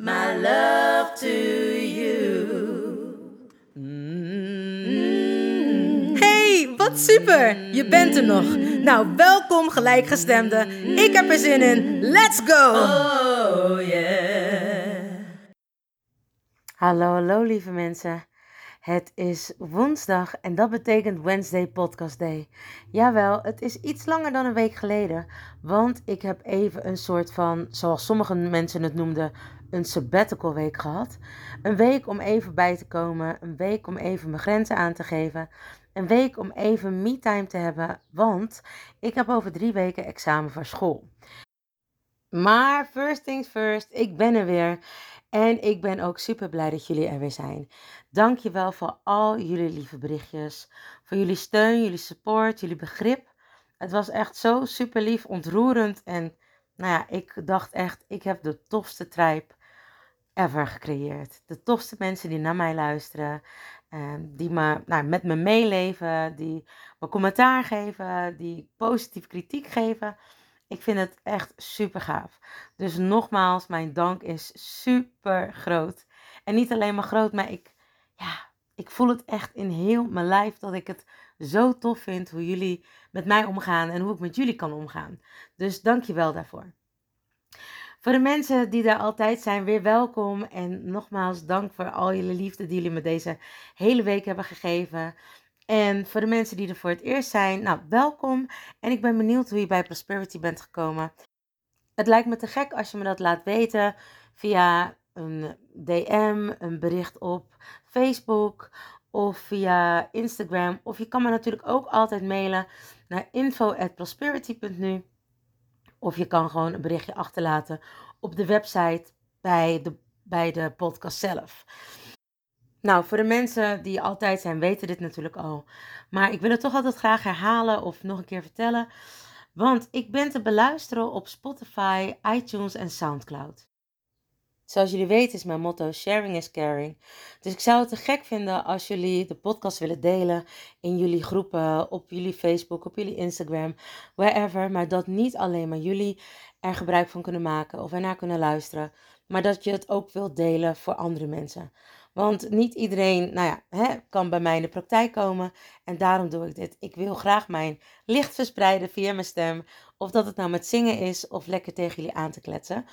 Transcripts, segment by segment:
my love to you. Hey, wat super! Je bent er nog. Nou, welkom gelijkgestemde. Ik heb er zin in. Let's go! Oh yeah. Hallo, hallo lieve mensen. Het is woensdag en dat betekent Wednesday Podcast Day. Jawel, het is iets langer dan een week geleden, want ik heb even een soort van, zoals sommige mensen het noemden, een sabbatical week gehad. Een week om even bij te komen, een week om even mijn grenzen aan te geven, een week om even me-time te hebben, want ik heb over drie weken examen voor school. Maar first things first, ik ben er weer. En ik ben ook super blij dat jullie er weer zijn. Dank je wel voor al jullie lieve berichtjes. Voor jullie steun, jullie support, jullie begrip. Het was echt zo super lief, ontroerend. En nou ja, ik dacht echt, ik heb de tofste tribe ever gecreëerd. De tofste mensen die naar mij luisteren. En die me, nou, met me meeleven. Die me commentaar geven. Die positief kritiek geven. Ik vind het echt super gaaf. Dus nogmaals, mijn dank is super groot. En niet alleen maar groot, maar ik, ja, ik voel het echt in heel mijn lijf dat ik het zo tof vind hoe jullie met mij omgaan en hoe ik met jullie kan omgaan. Dus dank je wel daarvoor. Voor de mensen die daar altijd zijn, weer welkom. En nogmaals, dank voor al jullie liefde die jullie me deze hele week hebben gegeven. En voor de mensen die er voor het eerst zijn, nou welkom. En ik ben benieuwd hoe je bij Prosperity bent gekomen. Het lijkt me te gek als je me dat laat weten via een DM, een bericht op Facebook of via Instagram. Of je kan me natuurlijk ook altijd mailen naar info@prosperity.nu. Of je kan gewoon een berichtje achterlaten op de website bij de, bij de podcast zelf. Nou, voor de mensen die altijd zijn, weten dit natuurlijk al. Maar ik wil het toch altijd graag herhalen of nog een keer vertellen. Want ik ben te beluisteren op Spotify, iTunes en SoundCloud. Zoals jullie weten is mijn motto sharing is caring. Dus ik zou het te gek vinden als jullie de podcast willen delen in jullie groepen, op jullie Facebook, op jullie Instagram, wherever. Maar dat niet alleen maar jullie er gebruik van kunnen maken of ernaar kunnen luisteren, maar dat je het ook wilt delen voor andere mensen. Want niet iedereen nou ja, hè, kan bij mij in de praktijk komen. En daarom doe ik dit. Ik wil graag mijn licht verspreiden via mijn stem. Of dat het nou met zingen is of lekker tegen jullie aan te kletsen.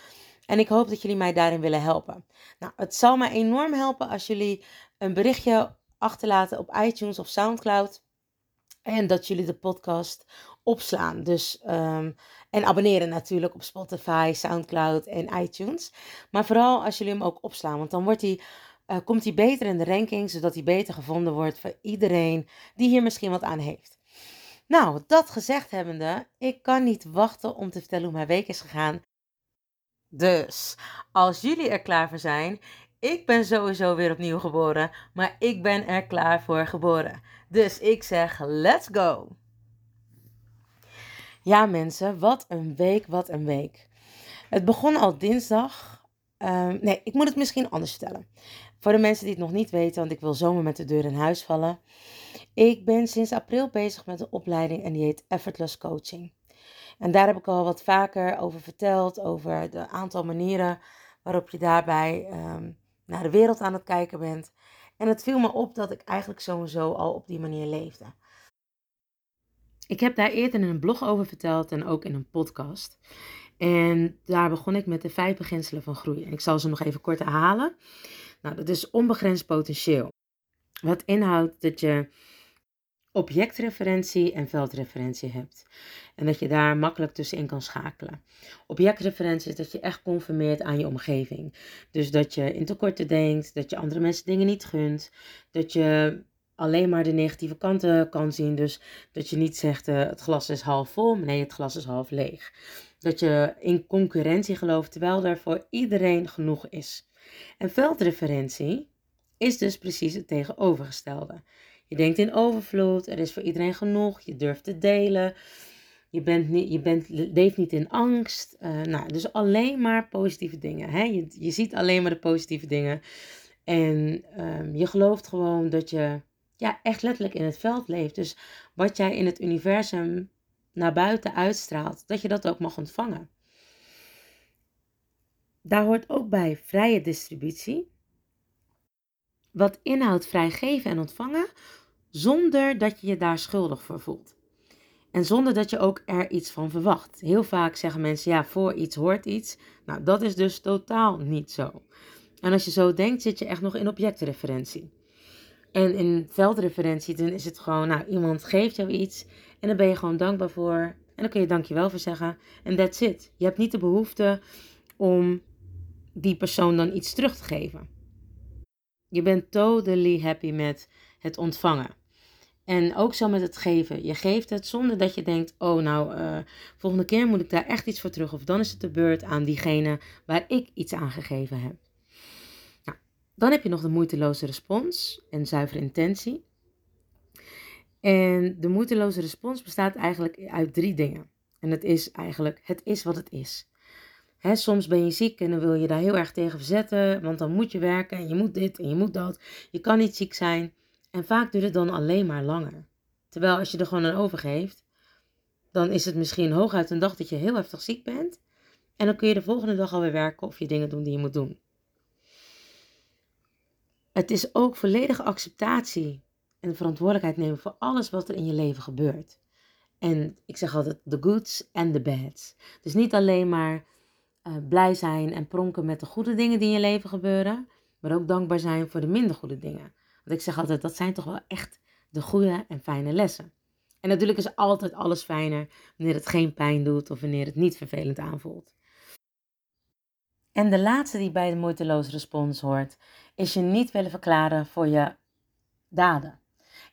En ik hoop dat jullie mij daarin willen helpen. Nou, het zal mij enorm helpen als jullie een berichtje achterlaten op iTunes of SoundCloud. En dat jullie de podcast opslaan. Dus, um, en abonneren natuurlijk op Spotify, SoundCloud en iTunes. Maar vooral als jullie hem ook opslaan. Want dan wordt hij uh, komt hij beter in de ranking, zodat hij beter gevonden wordt voor iedereen die hier misschien wat aan heeft. Nou, dat gezegd hebbende, ik kan niet wachten om te vertellen hoe mijn week is gegaan. Dus, als jullie er klaar voor zijn, ik ben sowieso weer opnieuw geboren, maar ik ben er klaar voor geboren. Dus ik zeg, let's go! Ja mensen, wat een week, wat een week. Het begon al dinsdag. Um, nee, ik moet het misschien anders vertellen. Voor de mensen die het nog niet weten, want ik wil zomaar met de deur in huis vallen. Ik ben sinds april bezig met een opleiding en die heet Effortless Coaching. En daar heb ik al wat vaker over verteld, over de aantal manieren waarop je daarbij um, naar de wereld aan het kijken bent. En het viel me op dat ik eigenlijk sowieso al op die manier leefde. Ik heb daar eerder in een blog over verteld en ook in een podcast. En daar begon ik met de vijf beginselen van groei. En ik zal ze nog even kort herhalen. Nou, dat is onbegrensd potentieel. Wat inhoudt dat je objectreferentie en veldreferentie hebt. En dat je daar makkelijk tussenin kan schakelen. Objectreferentie is dat je echt conformeert aan je omgeving. Dus dat je in tekorten denkt, dat je andere mensen dingen niet gunt, dat je alleen maar de negatieve kanten kan zien. Dus dat je niet zegt uh, het glas is half vol, nee, het glas is half leeg. Dat je in concurrentie gelooft, terwijl er voor iedereen genoeg is. En veldreferentie is dus precies het tegenovergestelde. Je denkt in overvloed, er is voor iedereen genoeg, je durft te delen. Je, bent niet, je bent, leeft niet in angst. Uh, nou, dus alleen maar positieve dingen. Hè? Je, je ziet alleen maar de positieve dingen. En um, je gelooft gewoon dat je ja, echt letterlijk in het veld leeft. Dus wat jij in het universum naar buiten uitstraalt, dat je dat ook mag ontvangen. Daar hoort ook bij vrije distributie. Wat inhoudt vrij geven en ontvangen, zonder dat je je daar schuldig voor voelt. En zonder dat je ook er iets van verwacht. Heel vaak zeggen mensen, ja, voor iets hoort iets. Nou, dat is dus totaal niet zo. En als je zo denkt, zit je echt nog in objectreferentie. En in veldreferentie, dan is het gewoon, nou, iemand geeft jou iets en dan ben je gewoon dankbaar voor. En dan kun je dankjewel voor zeggen. En that's it. Je hebt niet de behoefte om die persoon dan iets terug te geven. Je bent totally happy met het ontvangen. En ook zo met het geven. Je geeft het zonder dat je denkt: oh, nou, uh, volgende keer moet ik daar echt iets voor terug. Of dan is het de beurt aan diegene waar ik iets aan gegeven heb. Nou, dan heb je nog de moeiteloze respons en zuivere intentie. En de moeiteloze respons bestaat eigenlijk uit drie dingen. En het is eigenlijk: het is wat het is. He, soms ben je ziek en dan wil je daar heel erg tegen verzetten, want dan moet je werken en je moet dit en je moet dat. Je kan niet ziek zijn. En vaak duurt het dan alleen maar langer. Terwijl als je er gewoon aan overgeeft, dan is het misschien hooguit een dag dat je heel heftig ziek bent. En dan kun je de volgende dag alweer werken of je dingen doen die je moet doen. Het is ook volledige acceptatie en verantwoordelijkheid nemen voor alles wat er in je leven gebeurt. En ik zeg altijd the goods and the bads. Dus niet alleen maar uh, blij zijn en pronken met de goede dingen die in je leven gebeuren, maar ook dankbaar zijn voor de minder goede dingen. Want ik zeg altijd, dat zijn toch wel echt de goede en fijne lessen. En natuurlijk is altijd alles fijner wanneer het geen pijn doet of wanneer het niet vervelend aanvoelt. En de laatste die bij de moeiteloze respons hoort, is je niet willen verklaren voor je daden.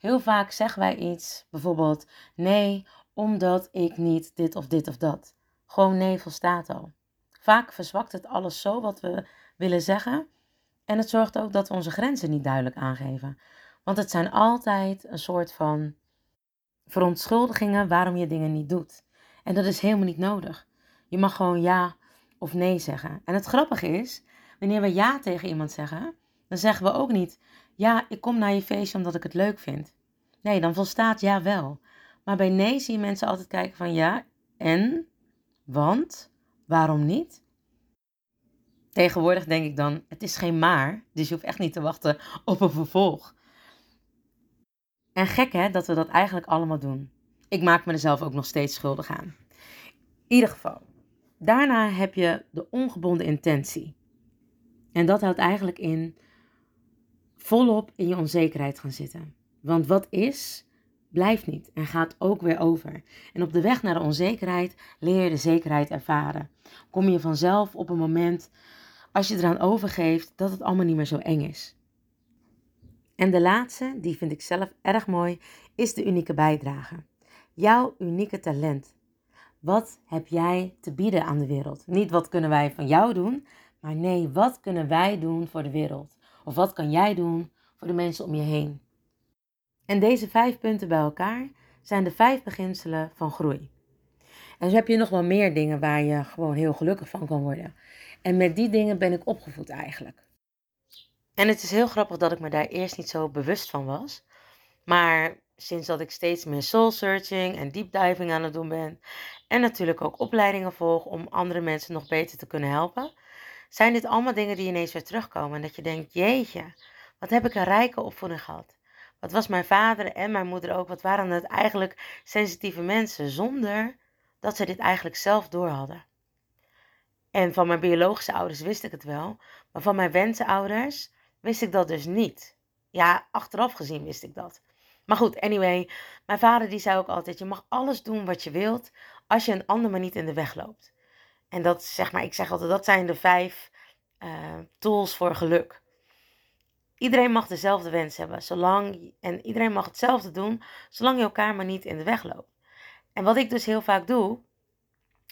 Heel vaak zeggen wij iets, bijvoorbeeld nee, omdat ik niet dit of dit of dat. Gewoon nee volstaat al. Vaak verzwakt het alles zo wat we willen zeggen en het zorgt ook dat we onze grenzen niet duidelijk aangeven. Want het zijn altijd een soort van verontschuldigingen waarom je dingen niet doet. En dat is helemaal niet nodig. Je mag gewoon ja of nee zeggen. En het grappige is, wanneer we ja tegen iemand zeggen, dan zeggen we ook niet: Ja, ik kom naar je feestje omdat ik het leuk vind. Nee, dan volstaat ja wel. Maar bij nee zie je mensen altijd kijken van ja en, want, waarom niet? Tegenwoordig denk ik dan, het is geen maar, dus je hoeft echt niet te wachten op een vervolg. En gek hè, dat we dat eigenlijk allemaal doen. Ik maak me er zelf ook nog steeds schuldig aan. In ieder geval, daarna heb je de ongebonden intentie. En dat houdt eigenlijk in volop in je onzekerheid gaan zitten. Want wat is, blijft niet en gaat ook weer over. En op de weg naar de onzekerheid leer je de zekerheid ervaren. Kom je vanzelf op een moment als je eraan overgeeft dat het allemaal niet meer zo eng is. En de laatste, die vind ik zelf erg mooi, is de unieke bijdrage. Jouw unieke talent. Wat heb jij te bieden aan de wereld? Niet wat kunnen wij van jou doen, maar nee, wat kunnen wij doen voor de wereld? Of wat kan jij doen voor de mensen om je heen? En deze vijf punten bij elkaar zijn de vijf beginselen van groei. En zo heb je nog wel meer dingen waar je gewoon heel gelukkig van kan worden. En met die dingen ben ik opgevoed eigenlijk. En het is heel grappig dat ik me daar eerst niet zo bewust van was. Maar sinds dat ik steeds meer soul searching en deep diving aan het doen ben. En natuurlijk ook opleidingen volg om andere mensen nog beter te kunnen helpen. Zijn dit allemaal dingen die ineens weer terugkomen. En dat je denkt, jeetje, wat heb ik een rijke opvoeding gehad. Wat was mijn vader en mijn moeder ook. Wat waren het eigenlijk sensitieve mensen. Zonder dat ze dit eigenlijk zelf door hadden. En van mijn biologische ouders wist ik het wel, maar van mijn wensenouders wist ik dat dus niet. Ja, achteraf gezien wist ik dat. Maar goed, anyway, mijn vader die zei ook altijd: je mag alles doen wat je wilt als je een ander maar niet in de weg loopt. En dat zeg maar, ik zeg altijd, dat zijn de vijf uh, tools voor geluk. Iedereen mag dezelfde wens hebben, zolang, en iedereen mag hetzelfde doen, zolang je elkaar maar niet in de weg loopt. En wat ik dus heel vaak doe,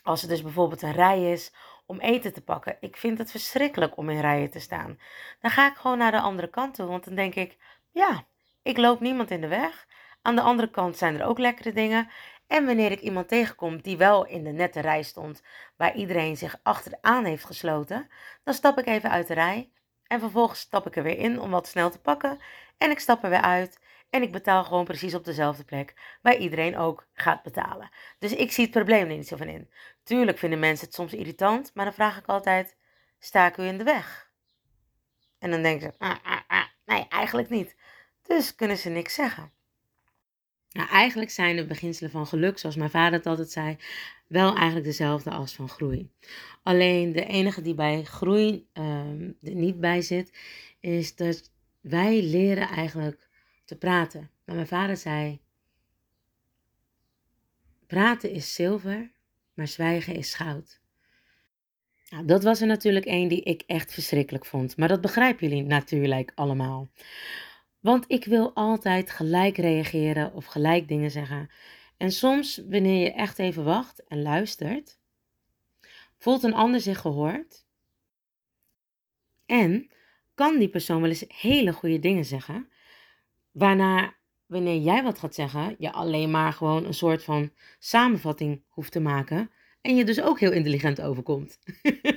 als er dus bijvoorbeeld een rij is om eten te pakken, ik vind het verschrikkelijk om in rijen te staan. Dan ga ik gewoon naar de andere kant toe, want dan denk ik, ja, ik loop niemand in de weg. Aan de andere kant zijn er ook lekkere dingen. En wanneer ik iemand tegenkom die wel in de nette rij stond, waar iedereen zich achteraan heeft gesloten, dan stap ik even uit de rij en vervolgens stap ik er weer in om wat snel te pakken en ik stap er weer uit en ik betaal gewoon precies op dezelfde plek waar iedereen ook gaat betalen. Dus ik zie het probleem er niet zo van in. Tuurlijk vinden mensen het soms irritant, maar dan vraag ik altijd: sta ik u in de weg? En dan denken ze: ah, ah, ah. nee, eigenlijk niet. Dus kunnen ze niks zeggen. Nou, eigenlijk zijn de beginselen van geluk, zoals mijn vader het altijd zei, wel eigenlijk dezelfde als van groei. Alleen de enige die bij groei uh, er niet bij zit, is dat wij leren eigenlijk te praten. Maar mijn vader zei: Praten is zilver, maar zwijgen is goud. Nou, dat was er natuurlijk één die ik echt verschrikkelijk vond. Maar dat begrijpen jullie natuurlijk allemaal. Want ik wil altijd gelijk reageren of gelijk dingen zeggen. En soms, wanneer je echt even wacht en luistert, voelt een ander zich gehoord. En kan die persoon wel eens hele goede dingen zeggen, waarna wanneer jij wat gaat zeggen, je alleen maar gewoon een soort van samenvatting hoeft te maken en je dus ook heel intelligent overkomt.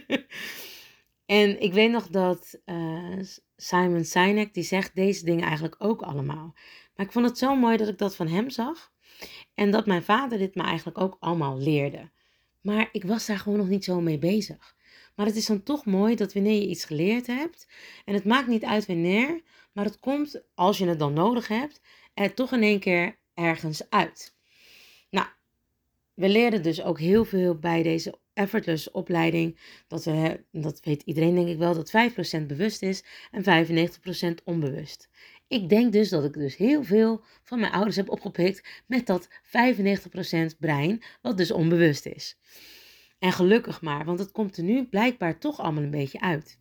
en ik weet nog dat uh, Simon Sinek, die zegt deze dingen eigenlijk ook allemaal. Maar ik vond het zo mooi dat ik dat van hem zag. En dat mijn vader dit me eigenlijk ook allemaal leerde. Maar ik was daar gewoon nog niet zo mee bezig. Maar het is dan toch mooi dat wanneer je iets geleerd hebt, en het maakt niet uit wanneer, maar het komt, als je het dan nodig hebt, er toch in één keer ergens uit. We leerden dus ook heel veel bij deze effortless opleiding, dat, dat weet iedereen denk ik wel, dat 5% bewust is en 95% onbewust. Ik denk dus dat ik dus heel veel van mijn ouders heb opgepikt met dat 95% brein, wat dus onbewust is. En gelukkig maar, want het komt er nu blijkbaar toch allemaal een beetje uit.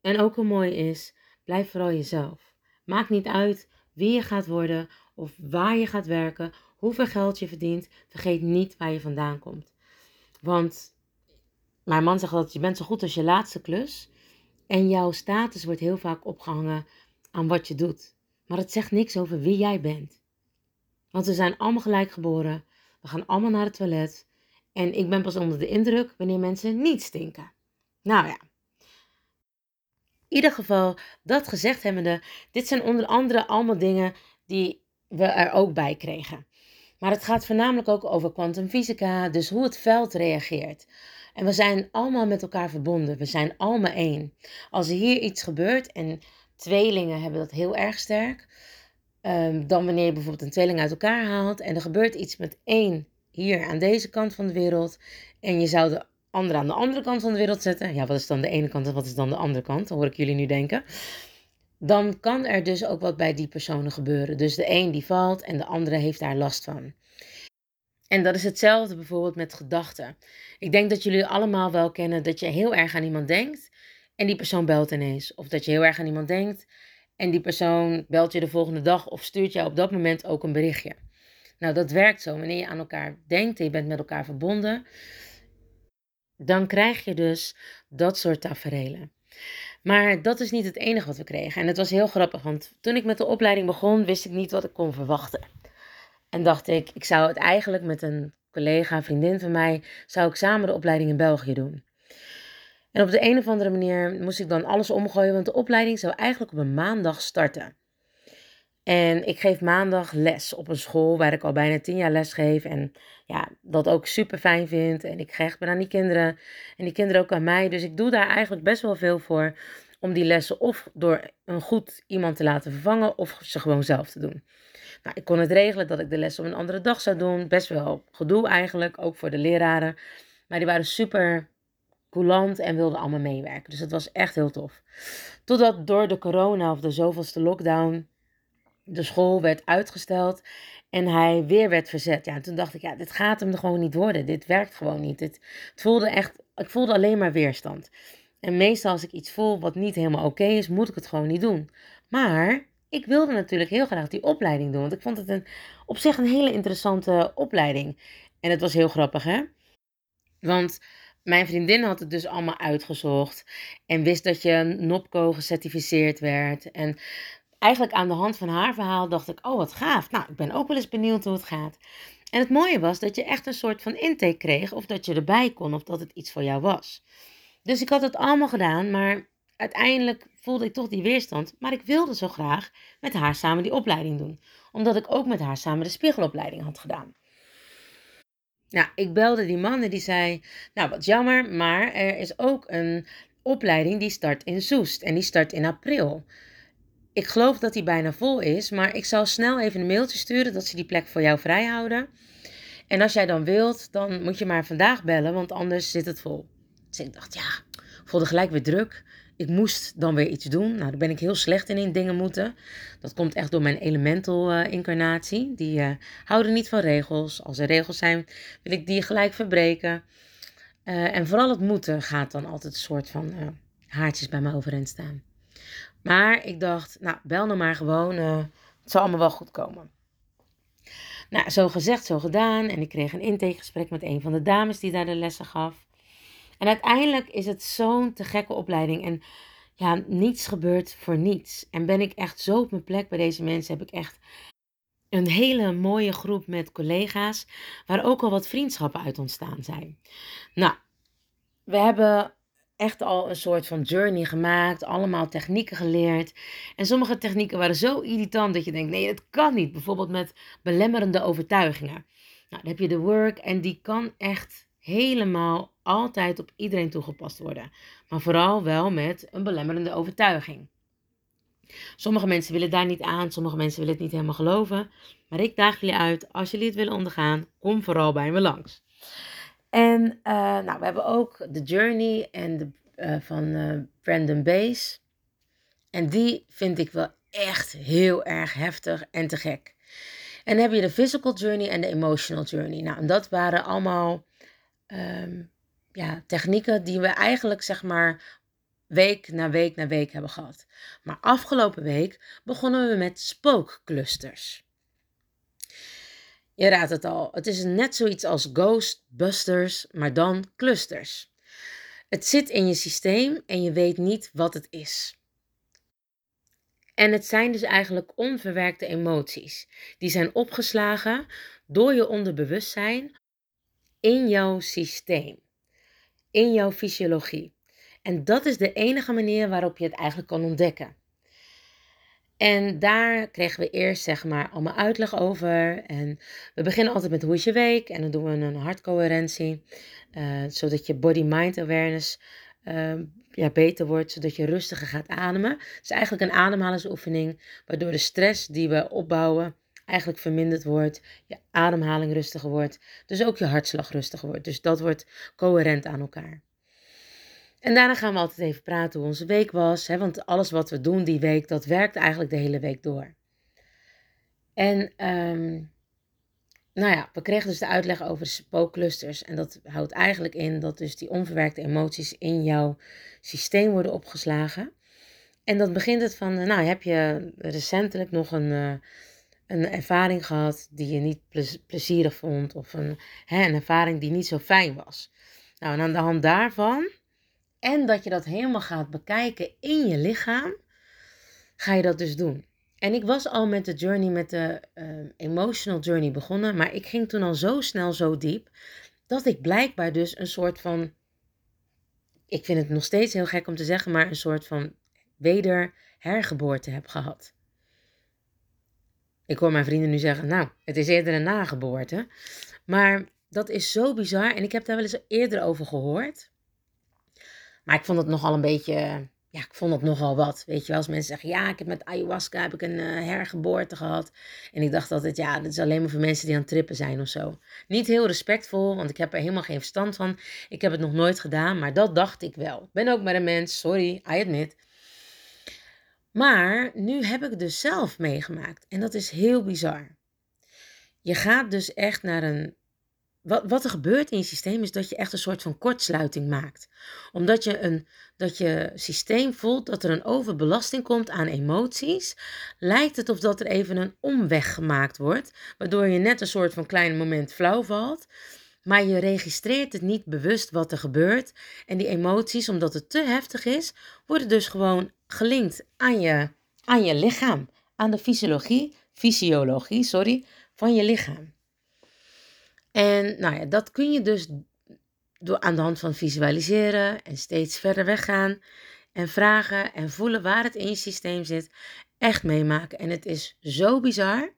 En ook een mooi is, blijf vooral jezelf. Maakt niet uit wie je gaat worden of waar je gaat werken, hoeveel geld je verdient. Vergeet niet waar je vandaan komt. Want mijn man zegt altijd, je bent zo goed als je laatste klus. En jouw status wordt heel vaak opgehangen aan wat je doet. Maar het zegt niks over wie jij bent. Want we zijn allemaal gelijk geboren. We gaan allemaal naar het toilet. En ik ben pas onder de indruk wanneer mensen niet stinken. Nou ja. In ieder geval, dat gezegd hebbende, dit zijn onder andere allemaal dingen die we er ook bij kregen. Maar het gaat voornamelijk ook over kwantumfysica, dus hoe het veld reageert. En we zijn allemaal met elkaar verbonden. We zijn allemaal één. Als er hier iets gebeurt, en tweelingen hebben dat heel erg sterk, um, dan wanneer je bijvoorbeeld een tweeling uit elkaar haalt en er gebeurt iets met één hier aan deze kant van de wereld en je zou de andere aan de andere kant van de wereld zetten. Ja, wat is dan de ene kant en wat is dan de andere kant? Dan hoor ik jullie nu denken dan kan er dus ook wat bij die personen gebeuren. Dus de een die valt en de andere heeft daar last van. En dat is hetzelfde bijvoorbeeld met gedachten. Ik denk dat jullie allemaal wel kennen dat je heel erg aan iemand denkt en die persoon belt ineens. Of dat je heel erg aan iemand denkt en die persoon belt je de volgende dag of stuurt jou op dat moment ook een berichtje. Nou, dat werkt zo. Wanneer je aan elkaar denkt en je bent met elkaar verbonden, dan krijg je dus dat soort taferelen. Maar dat is niet het enige wat we kregen. En het was heel grappig, want toen ik met de opleiding begon, wist ik niet wat ik kon verwachten. En dacht ik, ik zou het eigenlijk met een collega, vriendin van mij, zou ik samen de opleiding in België doen. En op de een of andere manier moest ik dan alles omgooien, want de opleiding zou eigenlijk op een maandag starten. En ik geef maandag les op een school waar ik al bijna tien jaar les geef. En ja, dat ook super fijn vind. En ik geef ben aan die kinderen. En die kinderen ook aan mij. Dus ik doe daar eigenlijk best wel veel voor. Om die lessen of door een goed iemand te laten vervangen. Of ze gewoon zelf te doen. Nou, ik kon het regelen dat ik de les op een andere dag zou doen. Best wel gedoe eigenlijk. Ook voor de leraren. Maar die waren super coulant en wilden allemaal meewerken. Dus dat was echt heel tof. Totdat door de corona of de zoveelste lockdown de school werd uitgesteld en hij weer werd verzet. Ja, toen dacht ik, ja, dit gaat hem gewoon niet worden. Dit werkt gewoon niet. Het voelde echt, ik voelde alleen maar weerstand. En meestal als ik iets voel wat niet helemaal oké is, moet ik het gewoon niet doen. Maar ik wilde natuurlijk heel graag die opleiding doen. Want ik vond het een, op zich een hele interessante opleiding. En het was heel grappig, hè? Want mijn vriendin had het dus allemaal uitgezocht. En wist dat je NOPCO gecertificeerd werd. En eigenlijk aan de hand van haar verhaal dacht ik, oh wat gaaf. Nou, ik ben ook wel eens benieuwd hoe het gaat. En het mooie was dat je echt een soort van intake kreeg. Of dat je erbij kon. Of dat het iets voor jou was. Dus ik had het allemaal gedaan. Maar uiteindelijk voelde ik toch die weerstand. Maar ik wilde zo graag met haar samen die opleiding doen. Omdat ik ook met haar samen de spiegelopleiding had gedaan. Nou, ik belde die man en die zei: Nou, wat jammer, maar er is ook een opleiding die start in Zoest en die start in april. Ik geloof dat die bijna vol is, maar ik zal snel even een mailtje sturen dat ze die plek voor jou vrijhouden. En als jij dan wilt, dan moet je maar vandaag bellen, want anders zit het vol. Dus ik dacht, ja, ik voelde gelijk weer druk ik moest dan weer iets doen. Nou, daar ben ik heel slecht in, in dingen moeten. Dat komt echt door mijn elemental uh, incarnatie. Die uh, houden niet van regels. Als er regels zijn, wil ik die gelijk verbreken. Uh, en vooral het moeten gaat dan altijd een soort van haartjes bij me overeind staan. Maar ik dacht, nou, bel nou maar gewoon. het zal allemaal wel goed komen. Nou, zo gezegd, zo gedaan. En ik kreeg een intakegesprek met een van de dames die daar de lessen gaf. En uiteindelijk is het zo'n te gekke opleiding. En ja, niets gebeurt voor niets. En ben ik echt zo op mijn plek bij deze mensen. Heb ik echt een hele mooie groep met collega's. Waar ook al wat vriendschappen uit ontstaan zijn. Nou, we hebben echt al een soort van journey gemaakt. Allemaal technieken geleerd. En sommige technieken waren zo irritant dat je denkt: nee, het kan niet. Bijvoorbeeld met belemmerende overtuigingen. Nou, dan heb je de work en die kan echt helemaal altijd op iedereen toegepast worden, maar vooral wel met een belemmerende overtuiging. Sommige mensen willen daar niet aan, sommige mensen willen het niet helemaal geloven, maar ik daag jullie uit, als jullie het willen ondergaan, kom vooral bij me langs. En uh, nou, we hebben ook The Journey en de, uh, van uh, Brandon Base. En die vind ik wel echt heel erg heftig en te gek. En dan heb je de Physical Journey en de Emotional Journey. Nou, en dat waren allemaal um, ja, technieken die we eigenlijk zeg maar week na week na week hebben gehad. Maar afgelopen week begonnen we met spookclusters. Je raadt het al, het is net zoiets als Ghostbusters, maar dan clusters. Het zit in je systeem en je weet niet wat het is. En het zijn dus eigenlijk onverwerkte emoties. Die zijn opgeslagen door je onderbewustzijn in jouw systeem in jouw fysiologie. En dat is de enige manier waarop je het eigenlijk kan ontdekken. En daar kregen we eerst zeg maar allemaal uitleg over. En we beginnen altijd met hoe is je week. En dan doen we een hartcoherentie. Uh, zodat je body-mind awareness uh, ja, beter wordt. Zodat je rustiger gaat ademen. Het is eigenlijk een ademhalingsoefening. Waardoor de stress die we opbouwen eigenlijk verminderd wordt, je ademhaling rustiger wordt, dus ook je hartslag rustiger wordt. Dus dat wordt coherent aan elkaar. En daarna gaan we altijd even praten hoe onze week was, hè, want alles wat we doen die week, dat werkt eigenlijk de hele week door. En um, nou ja, we kregen dus de uitleg over spookclusters. En dat houdt eigenlijk in dat dus die onverwerkte emoties in jouw systeem worden opgeslagen. En dat begint het van, nou heb je recentelijk nog een, uh, een ervaring gehad die je niet plezierig vond of een, hè, een ervaring die niet zo fijn was. Nou, en aan de hand daarvan en dat je dat helemaal gaat bekijken in je lichaam, ga je dat dus doen. En ik was al met de journey, met de uh, emotional journey begonnen, maar ik ging toen al zo snel, zo diep, dat ik blijkbaar dus een soort van, ik vind het nog steeds heel gek om te zeggen, maar een soort van weder hergeboorte heb gehad. Ik hoor mijn vrienden nu zeggen, nou, het is eerder een nageboorte. Maar dat is zo bizar en ik heb daar wel eens eerder over gehoord. Maar ik vond het nogal een beetje, ja, ik vond het nogal wat. Weet je wel, als mensen zeggen, ja, ik heb met ayahuasca heb ik een uh, hergeboorte gehad. En ik dacht altijd, ja, dat is alleen maar voor mensen die aan het trippen zijn of zo. Niet heel respectvol, want ik heb er helemaal geen verstand van. Ik heb het nog nooit gedaan, maar dat dacht ik wel. Ik ben ook maar een mens, sorry, I admit. Maar nu heb ik dus zelf meegemaakt en dat is heel bizar. Je gaat dus echt naar een. Wat, wat er gebeurt in je systeem is dat je echt een soort van kortsluiting maakt. Omdat je een dat je systeem voelt dat er een overbelasting komt aan emoties, lijkt het of dat er even een omweg gemaakt wordt, waardoor je net een soort van klein moment flauw valt. Maar je registreert het niet bewust wat er gebeurt. En die emoties, omdat het te heftig is, worden dus gewoon gelinkt aan je, aan je lichaam. Aan de fysiologie, fysiologie sorry, van je lichaam. En nou ja, dat kun je dus door aan de hand van visualiseren en steeds verder weggaan en vragen en voelen waar het in je systeem zit, echt meemaken. En het is zo bizar.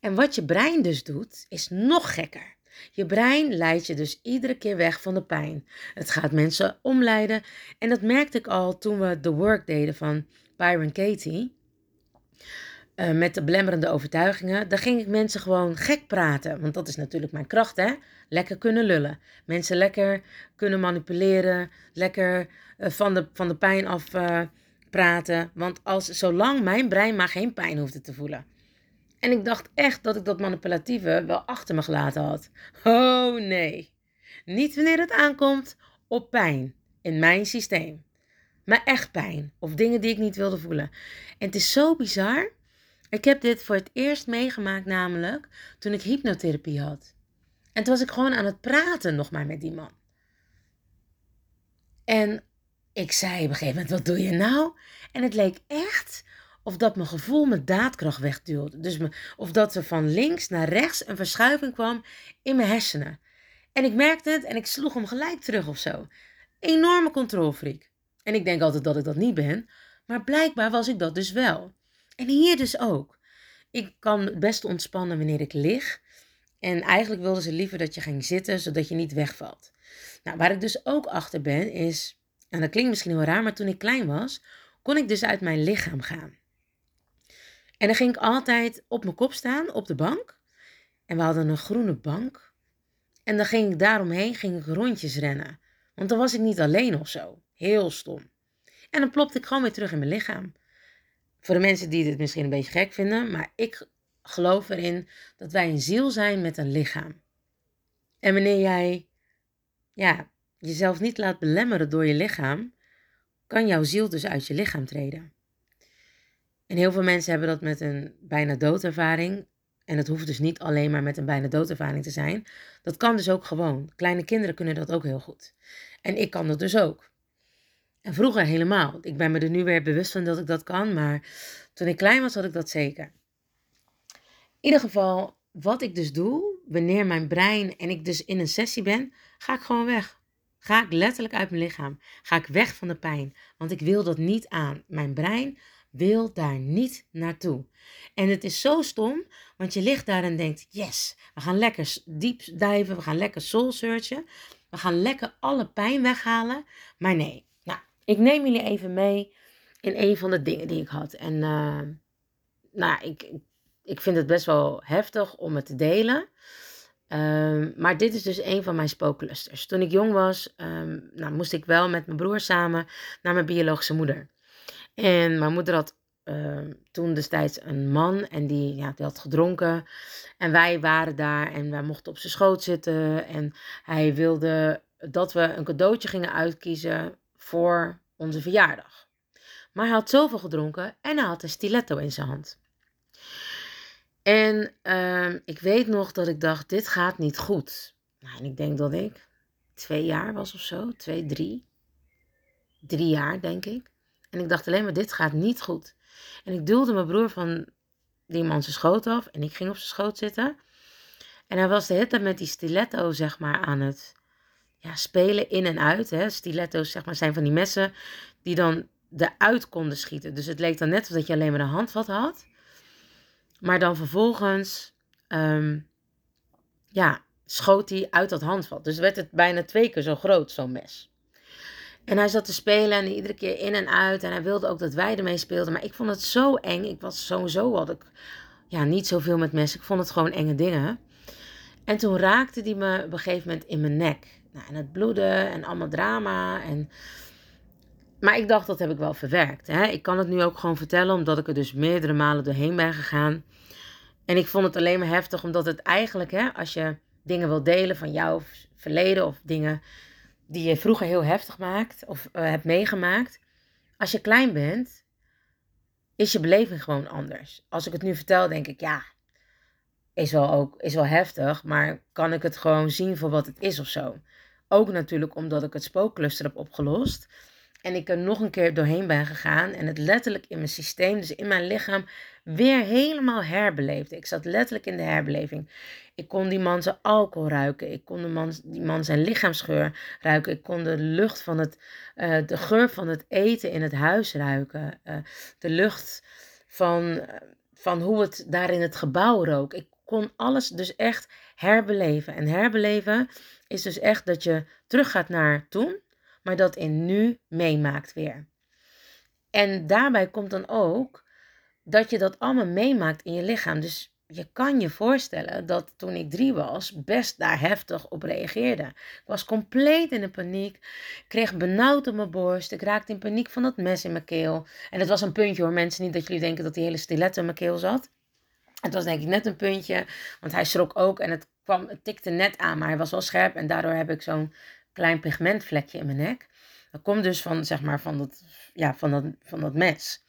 En wat je brein dus doet, is nog gekker. Je brein leidt je dus iedere keer weg van de pijn. Het gaat mensen omleiden. En dat merkte ik al toen we The Work deden van Byron Katie. Uh, met de belemmerende overtuigingen. Daar ging ik mensen gewoon gek praten. Want dat is natuurlijk mijn kracht, hè? Lekker kunnen lullen. Mensen lekker kunnen manipuleren. Lekker uh, van, de, van de pijn af uh, praten. Want als, zolang mijn brein maar geen pijn hoefde te voelen. En ik dacht echt dat ik dat manipulatieve wel achter me gelaten had. Oh nee. Niet wanneer het aankomt op pijn in mijn systeem. Maar echt pijn of dingen die ik niet wilde voelen. En het is zo bizar. Ik heb dit voor het eerst meegemaakt namelijk toen ik hypnotherapie had. En toen was ik gewoon aan het praten nog maar met die man. En ik zei op een gegeven moment, wat doe je nou? En het leek echt of dat mijn gevoel mijn daadkracht wegduwde. Dus of dat er van links naar rechts een verschuiving kwam in mijn hersenen. En ik merkte het en ik sloeg hem gelijk terug of zo. Enorme controlfreak. En ik denk altijd dat ik dat niet ben, maar blijkbaar was ik dat dus wel. En hier dus ook. Ik kan het beste ontspannen wanneer ik lig. En eigenlijk wilden ze liever dat je ging zitten, zodat je niet wegvalt. Nou, waar ik dus ook achter ben is, en dat klinkt misschien heel raar, maar toen ik klein was, kon ik dus uit mijn lichaam gaan. En dan ging ik altijd op mijn kop staan op de bank. En we hadden een groene bank. En dan ging ik daaromheen ging ik rondjes rennen. Want dan was ik niet alleen of zo. Heel stom. En dan plopte ik gewoon weer terug in mijn lichaam. Voor de mensen die dit misschien een beetje gek vinden, maar ik geloof erin dat wij een ziel zijn met een lichaam. En wanneer jij ja, jezelf niet laat belemmeren door je lichaam, kan jouw ziel dus uit je lichaam treden. En heel veel mensen hebben dat met een bijna doodervaring. En het hoeft dus niet alleen maar met een bijna doodervaring te zijn. Dat kan dus ook gewoon. Kleine kinderen kunnen dat ook heel goed. En ik kan dat dus ook. En vroeger helemaal. Ik ben me er nu weer bewust van dat ik dat kan. Maar toen ik klein was, had ik dat zeker. In ieder geval, wat ik dus doe, wanneer mijn brein en ik dus in een sessie ben, ga ik gewoon weg. Ga ik letterlijk uit mijn lichaam. Ga ik weg van de pijn. Want ik wil dat niet aan. Mijn brein wil daar niet naartoe. En het is zo stom, want je ligt daar en denkt: yes, we gaan lekker diep diven, we gaan lekker soul searchen, we gaan lekker alle pijn weghalen. Maar nee, ik neem jullie even mee in een van de dingen die ik had. En uh, nou, ik, ik vind het best wel heftig om het te delen. Um, maar dit is dus een van mijn spooklusters. Toen ik jong was, um, nou, moest ik wel met mijn broer samen naar mijn biologische moeder. En mijn moeder had uh, toen destijds een man en die, ja, die had gedronken. En wij waren daar en wij mochten op zijn schoot zitten. En hij wilde dat we een cadeautje gingen uitkiezen voor onze verjaardag. Maar hij had zoveel gedronken en hij had een stiletto in zijn hand. En uh, ik weet nog dat ik dacht, dit gaat niet goed. Nou, en ik denk dat ik twee jaar was of zo, twee, drie. Drie jaar, denk ik. En ik dacht alleen maar, dit gaat niet goed. En ik duwde mijn broer van die man zijn schoot af. En ik ging op zijn schoot zitten. En hij was de hele tijd met die stiletto, zeg maar, aan het ja, spelen in en uit. Hè. Stiletto's, zeg maar, zijn van die messen die dan eruit konden schieten. Dus het leek dan net alsof je alleen maar een handvat had. Maar dan vervolgens, um, ja, schoot hij uit dat handvat. Dus werd het bijna twee keer zo groot, zo'n mes. En hij zat te spelen en iedere keer in en uit. En hij wilde ook dat wij ermee speelden. Maar ik vond het zo eng. Ik was sowieso had ik ja, niet zoveel met messen. Ik vond het gewoon enge dingen. En toen raakte hij me op een gegeven moment in mijn nek. Nou, en het bloeden en allemaal drama. En... Maar ik dacht, dat heb ik wel verwerkt. Hè? Ik kan het nu ook gewoon vertellen, omdat ik er dus meerdere malen doorheen ben gegaan. En ik vond het alleen maar heftig, omdat het eigenlijk, hè, als je dingen wil delen van jouw verleden of dingen die je vroeger heel heftig maakt of uh, hebt meegemaakt. Als je klein bent, is je beleving gewoon anders. Als ik het nu vertel, denk ik, ja, is wel, ook, is wel heftig, maar kan ik het gewoon zien voor wat het is of zo. Ook natuurlijk omdat ik het spookcluster heb opgelost. En ik er nog een keer doorheen ben gegaan en het letterlijk in mijn systeem, dus in mijn lichaam, weer helemaal herbeleefde. Ik zat letterlijk in de herbeleving. Ik kon die man zijn alcohol ruiken. Ik kon de man, die man zijn lichaamsgeur ruiken. Ik kon de lucht van het, uh, de geur van het eten in het huis ruiken. Uh, de lucht van, van hoe het daar in het gebouw rook. Ik kon alles dus echt herbeleven. En herbeleven is dus echt dat je teruggaat naar toen maar dat in nu meemaakt weer. En daarbij komt dan ook dat je dat allemaal meemaakt in je lichaam. Dus je kan je voorstellen dat toen ik drie was, best daar heftig op reageerde. Ik was compleet in de paniek. Kreeg benauwd op mijn borst. Ik raakte in paniek van dat mes in mijn keel. En het was een puntje hoor, mensen. Niet dat jullie denken dat die hele stiletto in mijn keel zat. Het was denk ik net een puntje, want hij schrok ook en het, kwam, het tikte net aan, maar hij was wel scherp. En daardoor heb ik zo'n klein pigmentvlekje in mijn nek. Dat komt dus van, zeg maar, van dat, ja, van dat, van dat mes.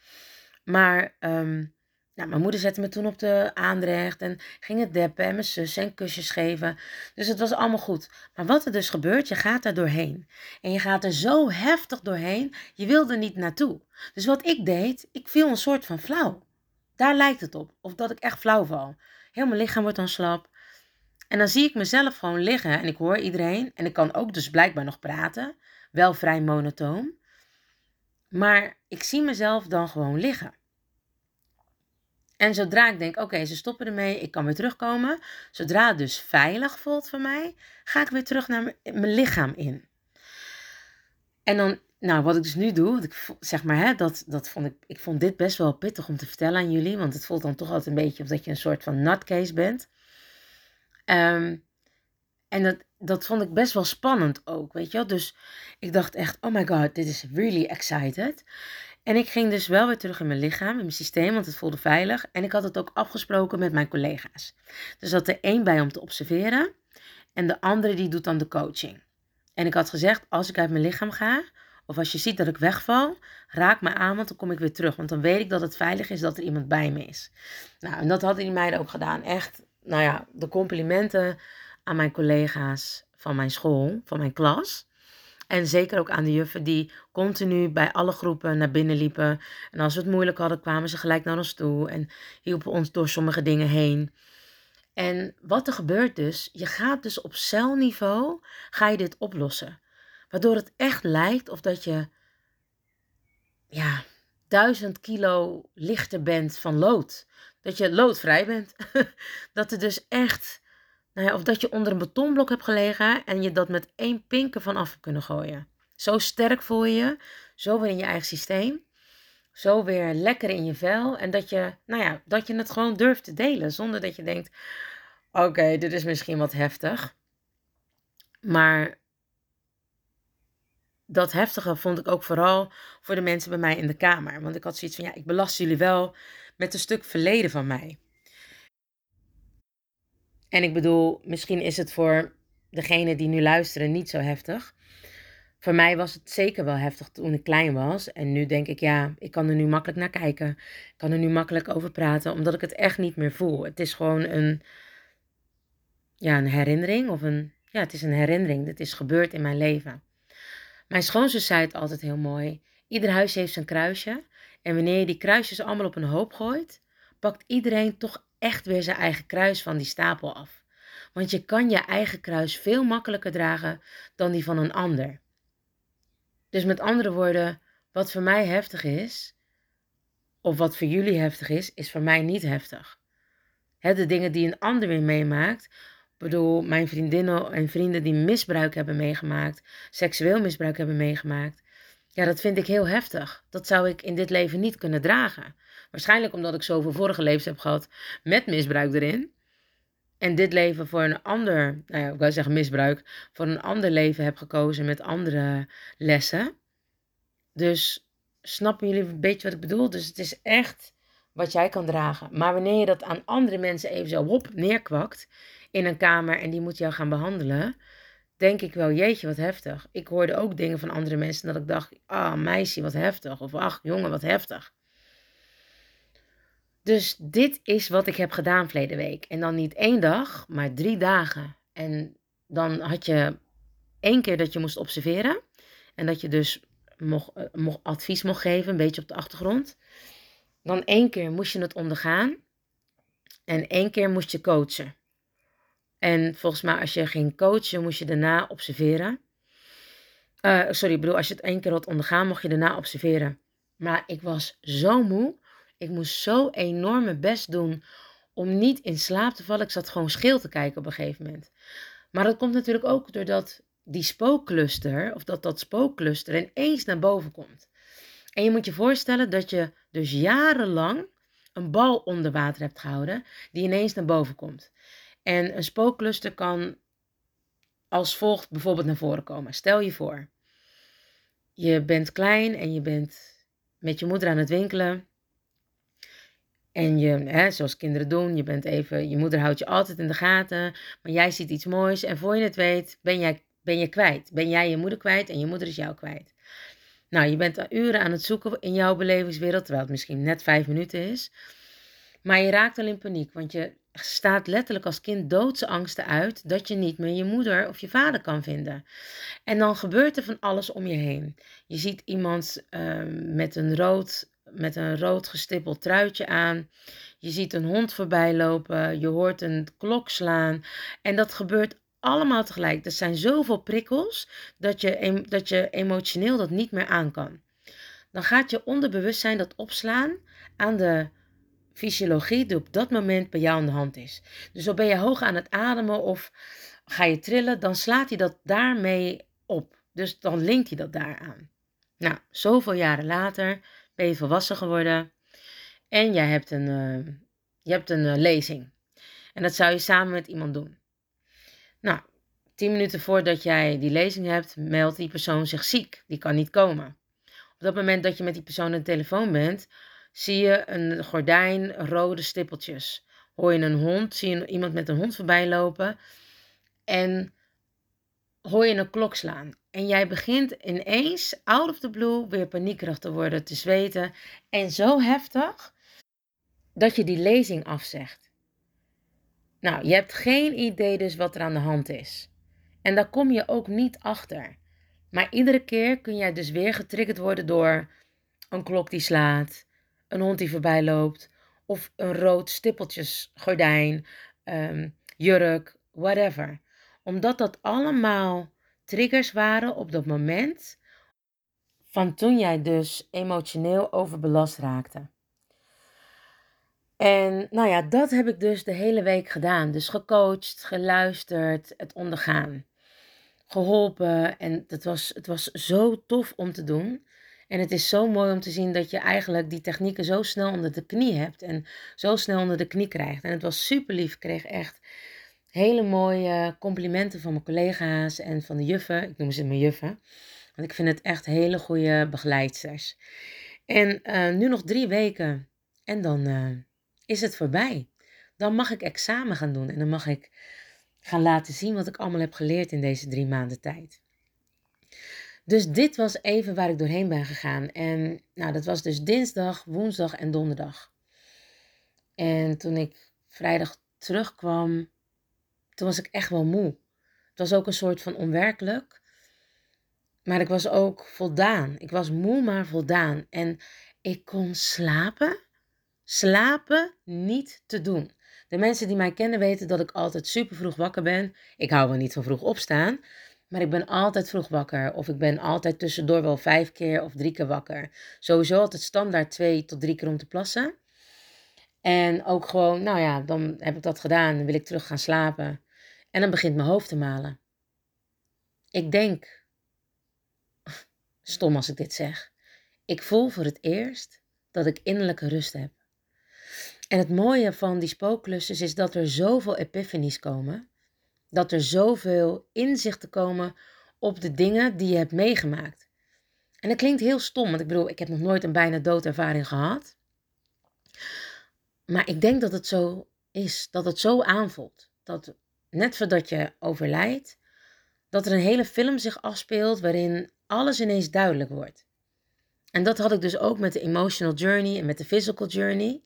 Maar um, nou, mijn moeder zette me toen op de aandrecht en ging het deppen en mijn zus en kusjes geven. Dus het was allemaal goed. Maar wat er dus gebeurt, je gaat er doorheen. En je gaat er zo heftig doorheen, je wilde er niet naartoe. Dus wat ik deed, ik viel een soort van flauw. Daar lijkt het op. Of dat ik echt flauw val. Heel mijn lichaam wordt dan slap. En dan zie ik mezelf gewoon liggen en ik hoor iedereen. En ik kan ook dus blijkbaar nog praten. Wel vrij monotoon. Maar ik zie mezelf dan gewoon liggen. En zodra ik denk, oké, ze stoppen ermee, ik kan weer terugkomen. Zodra het dus veilig voelt voor mij, ga ik weer terug naar mijn lichaam in. En dan, nou, wat ik dus nu doe, ik, zeg maar, hè, dat, dat vond ik, ik vond dit best wel pittig om te vertellen aan jullie. Want het voelt dan toch altijd een beetje of dat je een soort van nutcase bent. Um, en dat, dat vond ik best wel spannend ook, weet je wel. Dus ik dacht echt, oh my god, dit is really excited. En ik ging dus wel weer terug in mijn lichaam, in mijn systeem, want het voelde veilig. En ik had het ook afgesproken met mijn collega's. Dus zat er één bij om te observeren en de andere die doet dan de coaching. En ik had gezegd, als ik uit mijn lichaam ga, of als je ziet dat ik wegval, raak me aan, want dan kom ik weer terug. Want dan weet ik dat het veilig is dat er iemand bij me is. Nou, en dat hadden die meiden ook gedaan. Echt nou ja, de complimenten aan mijn collega's van mijn school, van mijn klas. En zeker ook aan de juffen die continu bij alle groepen naar binnen liepen. En als we het moeilijk hadden, kwamen ze gelijk naar ons toe en hielpen ons door sommige dingen heen. En wat er gebeurt dus, je gaat dus op celniveau, ga je dit oplossen. Waardoor het echt lijkt of dat je, ja, duizend kilo lichter bent van lood dat je loodvrij bent. dat er dus echt, nou ja, of dat je onder een betonblok hebt gelegen en je dat met één pinken vanaf kunnen gooien. Zo sterk voel je, zo weer in je eigen systeem, zo weer lekker in je vel en dat je, nou ja, dat je het gewoon durft te delen zonder dat je denkt, oké, dit is misschien wat heftig. Maar dat heftige vond ik ook vooral voor de mensen bij mij in de kamer. Want ik had zoiets van, ja, ik belast jullie wel met een stuk verleden van mij. En ik bedoel, misschien is het voor degene die nu luisteren niet zo heftig. Voor mij was het zeker wel heftig toen ik klein was. En nu denk ik, ja, ik kan er nu makkelijk naar kijken. Ik kan er nu makkelijk over praten, omdat ik het echt niet meer voel. Het is gewoon een, ja, een herinnering. Of een, ja, het is een herinnering. Dit is gebeurd in mijn leven. Mijn schoonzus zei het altijd heel mooi. Ieder huis heeft zijn kruisje. En wanneer je die kruisjes allemaal op een hoop gooit, pakt iedereen toch echt weer zijn eigen kruis van die stapel af. Want je kan je eigen kruis veel makkelijker dragen dan die van een ander. Dus met andere woorden, wat voor mij heftig is, of wat voor jullie heftig is, is voor mij niet heftig. de dingen die een ander weer meemaakt. Ik bedoel, mijn vriendinnen en vrienden die misbruik hebben meegemaakt, seksueel misbruik hebben meegemaakt. Ja, dat vind ik heel heftig. Dat zou ik in dit leven niet kunnen dragen. Waarschijnlijk omdat ik zoveel vorige levens heb gehad met misbruik erin. En dit leven voor een ander, nou ja, ik wil zeggen misbruik, voor een ander leven heb gekozen met andere lessen. Dus snappen jullie een beetje wat ik bedoel? Dus het is echt wat jij kan dragen. Maar wanneer je dat aan andere mensen even zo hop neerkwakt in een kamer en die moet jou gaan behandelen, denk ik wel, jeetje, wat heftig. Ik hoorde ook dingen van andere mensen dat ik dacht, ah, meisje, wat heftig. Of ach, jongen, wat heftig. Dus dit is wat ik heb gedaan verleden week. En dan niet één dag, maar drie dagen. En dan had je één keer dat je moest observeren. En dat je dus mocht, eh, advies mocht geven, een beetje op de achtergrond. Dan één keer moest je het ondergaan. En één keer moest je coachen. En volgens mij, als je ging coachen, moest je daarna observeren. Uh, sorry, ik bedoel, als je het één keer had ondergaan, mocht je daarna observeren. Maar ik was zo moe. Ik moest zo enorm mijn best doen om niet in slaap te vallen. Ik zat gewoon scheel te kijken op een gegeven moment. Maar dat komt natuurlijk ook doordat die spookcluster, of dat dat spookcluster ineens naar boven komt. En je moet je voorstellen dat je dus jarenlang een bal onder water hebt gehouden, die ineens naar boven komt. En een spookcluster kan als volgt bijvoorbeeld naar voren komen. Stel je voor, je bent klein en je bent met je moeder aan het winkelen. En je, hè, zoals kinderen doen, je bent even, je moeder houdt je altijd in de gaten, maar jij ziet iets moois en voor je het weet ben jij, ben je kwijt. Ben jij je moeder kwijt en je moeder is jou kwijt. Nou, je bent uren aan het zoeken in jouw belevingswereld, terwijl het misschien net vijf minuten is. Maar je raakt al in paniek, want je staat letterlijk als kind doodse angsten uit dat je niet meer je moeder of je vader kan vinden. En dan gebeurt er van alles om je heen. Je ziet iemand ehm, met, een rood, met een rood gestippeld truitje aan. Je ziet een hond voorbij lopen. Je hoort een klok slaan. En dat gebeurt allemaal tegelijk. Er zijn zoveel prikkels dat je, dat je emotioneel dat niet meer aan kan. Dan gaat je onderbewustzijn dat opslaan aan de fysiologie die op dat moment bij jou aan de hand is. Dus al ben je hoog aan het ademen of ga je trillen, dan slaat hij dat daarmee op. Dus dan linkt hij dat daaraan. Nou, zoveel jaren later ben je volwassen geworden en jij hebt een, uh, je hebt een uh, lezing. En dat zou je samen met iemand doen. Nou, tien minuten voordat jij die lezing hebt, meldt die persoon zich ziek. Die kan niet komen. Op dat moment dat je met die persoon aan de telefoon bent, zie je een gordijn rode stippeltjes. Hoor je een hond, zie je iemand met een hond voorbij lopen en hoor je een klok slaan. En jij begint ineens, out of the blue, weer paniekerig te worden, te zweten. En zo heftig dat je die lezing afzegt. Nou, je hebt geen idee dus wat er aan de hand is. En daar kom je ook niet achter. Maar iedere keer kun jij dus weer getriggerd worden door een klok die slaat, een hond die voorbij loopt, of een rood stippeltjesgordijn, um, jurk, whatever. Omdat dat allemaal triggers waren op dat moment van toen jij dus emotioneel overbelast raakte. En nou ja, dat heb ik dus de hele week gedaan. Dus gecoacht, geluisterd, het ondergaan. Geholpen en het was, het was zo tof om te doen. En het is zo mooi om te zien dat je eigenlijk die technieken zo snel onder de knie hebt en zo snel onder de knie krijgt. En het was super lief. Ik kreeg echt hele mooie complimenten van mijn collega's en van de juffen. Ik noem ze mijn juffen. Want ik vind het echt hele goede begeleidsters. En uh, nu nog drie weken en dan uh, is het voorbij. Dan mag ik examen gaan doen en dan mag ik gaan laten zien wat ik allemaal heb geleerd in deze drie maanden tijd. Dus dit was even waar ik doorheen ben gegaan. En nou, dat was dus dinsdag, woensdag en donderdag. En toen ik vrijdag terugkwam, toen was ik echt wel moe. Het was ook een soort van onwerkelijk. Maar ik was ook voldaan. Ik was moe, maar voldaan. En ik kon slapen. Slapen niet te doen. De mensen die mij kennen weten dat ik altijd super vroeg wakker ben. Ik hou wel niet van vroeg opstaan. Maar ik ben altijd vroeg wakker. Of ik ben altijd tussendoor wel vijf keer of drie keer wakker. Sowieso altijd standaard twee tot drie keer om te plassen. En ook gewoon, nou ja, dan heb ik dat gedaan. Dan wil ik terug gaan slapen. En dan begint mijn hoofd te malen. Ik denk, stom als ik dit zeg. Ik voel voor het eerst dat ik innerlijke rust heb. En het mooie van die spookklussen is dat er zoveel epiphanies komen dat er zoveel inzichten komen op de dingen die je hebt meegemaakt. En dat klinkt heel stom, want ik bedoel, ik heb nog nooit een bijna doodervaring gehad. Maar ik denk dat het zo is, dat het zo aanvoelt. Dat net voordat je overlijdt, dat er een hele film zich afspeelt waarin alles ineens duidelijk wordt. En dat had ik dus ook met de emotional journey en met de physical journey.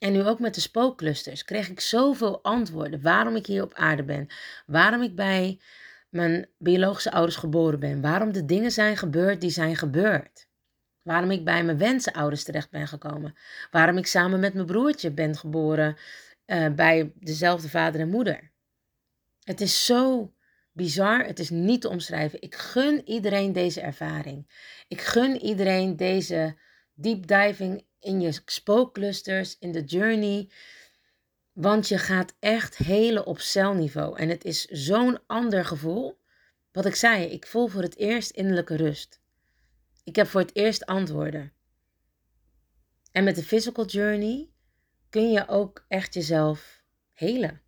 En nu ook met de spookclusters kreeg ik zoveel antwoorden waarom ik hier op aarde ben. Waarom ik bij mijn biologische ouders geboren ben. Waarom de dingen zijn gebeurd die zijn gebeurd. Waarom ik bij mijn wensenouders terecht ben gekomen. Waarom ik samen met mijn broertje ben geboren uh, bij dezelfde vader en moeder. Het is zo bizar, het is niet te omschrijven. Ik gun iedereen deze ervaring. Ik gun iedereen deze deep diving in je spookclusters, in de journey. Want je gaat echt helen op celniveau. En het is zo'n ander gevoel. Wat ik zei, ik voel voor het eerst innerlijke rust. Ik heb voor het eerst antwoorden. En met de physical journey kun je ook echt jezelf helen.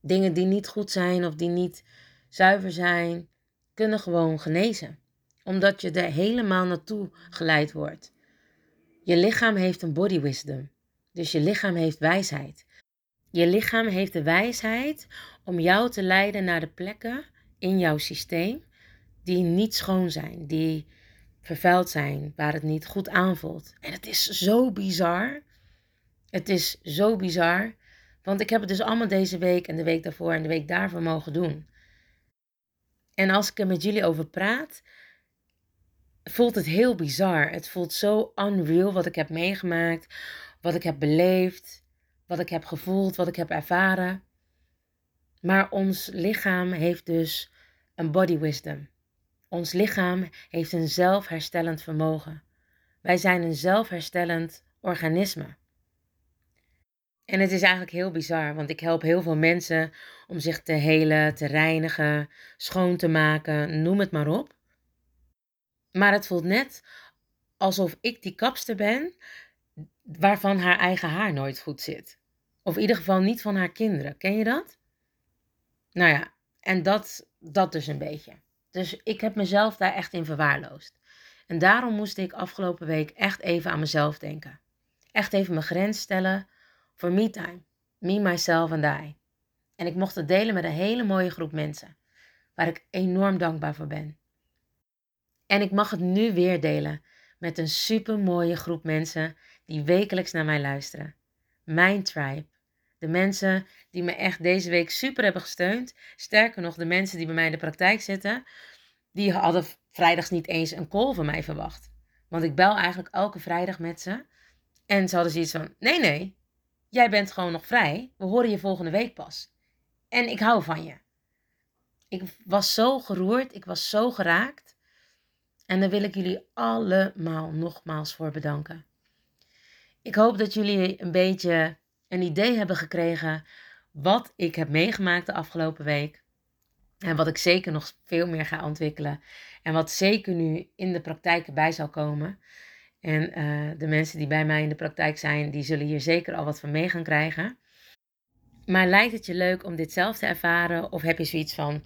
Dingen die niet goed zijn of die niet zuiver zijn, kunnen gewoon genezen. Omdat je er helemaal naartoe geleid wordt. Je lichaam heeft een body wisdom. Dus je lichaam heeft wijsheid. Je lichaam heeft de wijsheid om jou te leiden naar de plekken in jouw systeem die niet schoon zijn, die vervuild zijn, waar het niet goed aanvoelt. En het is zo bizar. Het is zo bizar. Want ik heb het dus allemaal deze week en de week daarvoor en de week daarvoor mogen doen. En als ik er met jullie over praat, voelt het heel bizar. Het voelt zo unreal wat ik heb meegemaakt, wat ik heb beleefd, wat ik heb gevoeld, wat ik heb ervaren. Maar ons lichaam heeft dus een body wisdom. Ons lichaam heeft een zelfherstellend vermogen. Wij zijn een zelfherstellend organisme. En het is eigenlijk heel bizar, want ik help heel veel mensen om zich te helen, te reinigen, schoon te maken, noem het maar op. Maar het voelt net alsof ik die kapster ben waarvan haar eigen haar nooit goed zit. Of in ieder geval niet van haar kinderen. Ken je dat? Nou ja, en dat, dat dus een beetje. Dus ik heb mezelf daar echt in verwaarloosd. En daarom moest ik afgelopen week echt even aan mezelf denken. Echt even mijn grens stellen voor me time. Me, myself and I. En ik mocht het delen met een hele mooie groep mensen. Waar ik enorm dankbaar voor ben. En ik mag het nu weer delen met een super mooie groep mensen die wekelijks naar mij luisteren. Mijn tribe. De mensen die me echt deze week super hebben gesteund. Sterker nog, de mensen die bij mij in de praktijk zitten, die hadden vrijdags niet eens een call van mij verwacht. Want ik bel eigenlijk elke vrijdag met ze. En ze hadden zoiets van: nee, nee, jij bent gewoon nog vrij. We horen je volgende week pas. En ik hou van je. Ik was zo geroerd, ik was zo geraakt. En daar wil ik jullie allemaal nogmaals voor bedanken. Ik hoop dat jullie een beetje een idee hebben gekregen wat ik heb meegemaakt de afgelopen week. En wat ik zeker nog veel meer ga ontwikkelen. En wat zeker nu in de praktijk erbij zal komen. En uh, de mensen die bij mij in de praktijk zijn, die zullen hier zeker al wat van mee gaan krijgen. Maar lijkt het je leuk om dit zelf te ervaren? Of heb je zoiets van: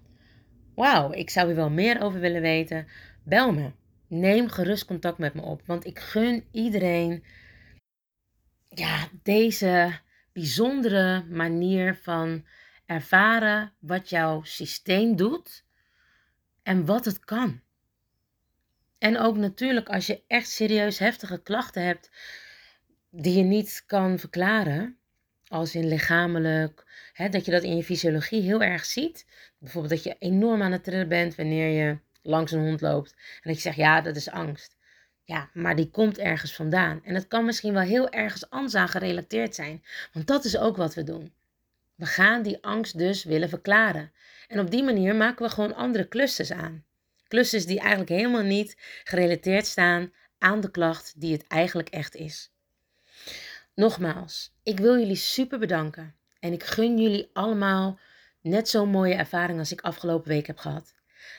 Wauw, ik zou hier wel meer over willen weten? Bel me. Neem gerust contact met me op. Want ik gun iedereen ja, deze bijzondere manier van ervaren wat jouw systeem doet en wat het kan. En ook natuurlijk als je echt serieus heftige klachten hebt die je niet kan verklaren, als in lichamelijk, hè, dat je dat in je fysiologie heel erg ziet. Bijvoorbeeld dat je enorm aan het trillen bent wanneer je langs een hond loopt en dat je zegt ja, dat is angst. Ja, maar die komt ergens vandaan. En het kan misschien wel heel ergens anders aan gerelateerd zijn. Want dat is ook wat we doen. We gaan die angst dus willen verklaren. En op die manier maken we gewoon andere clusters aan. Clusters die eigenlijk helemaal niet gerelateerd staan aan de klacht die het eigenlijk echt is. Nogmaals, ik wil jullie super bedanken. En ik gun jullie allemaal net zo'n mooie ervaring als ik afgelopen week heb gehad.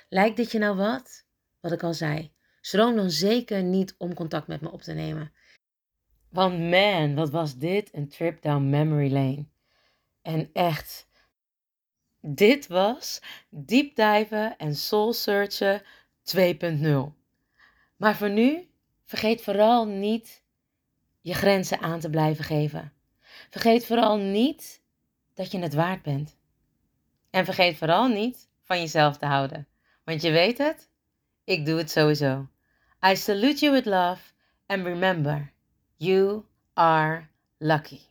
Lijkt dit je nou wat? Wat ik al zei. Schroom dan zeker niet om contact met me op te nemen. Want man, wat was dit een trip down memory lane. En echt, dit was Deep Diven en Soul Searchen 2.0. Maar voor nu, vergeet vooral niet je grenzen aan te blijven geven. Vergeet vooral niet dat je het waard bent. En vergeet vooral niet van jezelf te houden. Want je weet het, ik doe het sowieso. I salute you with love and remember, you are lucky.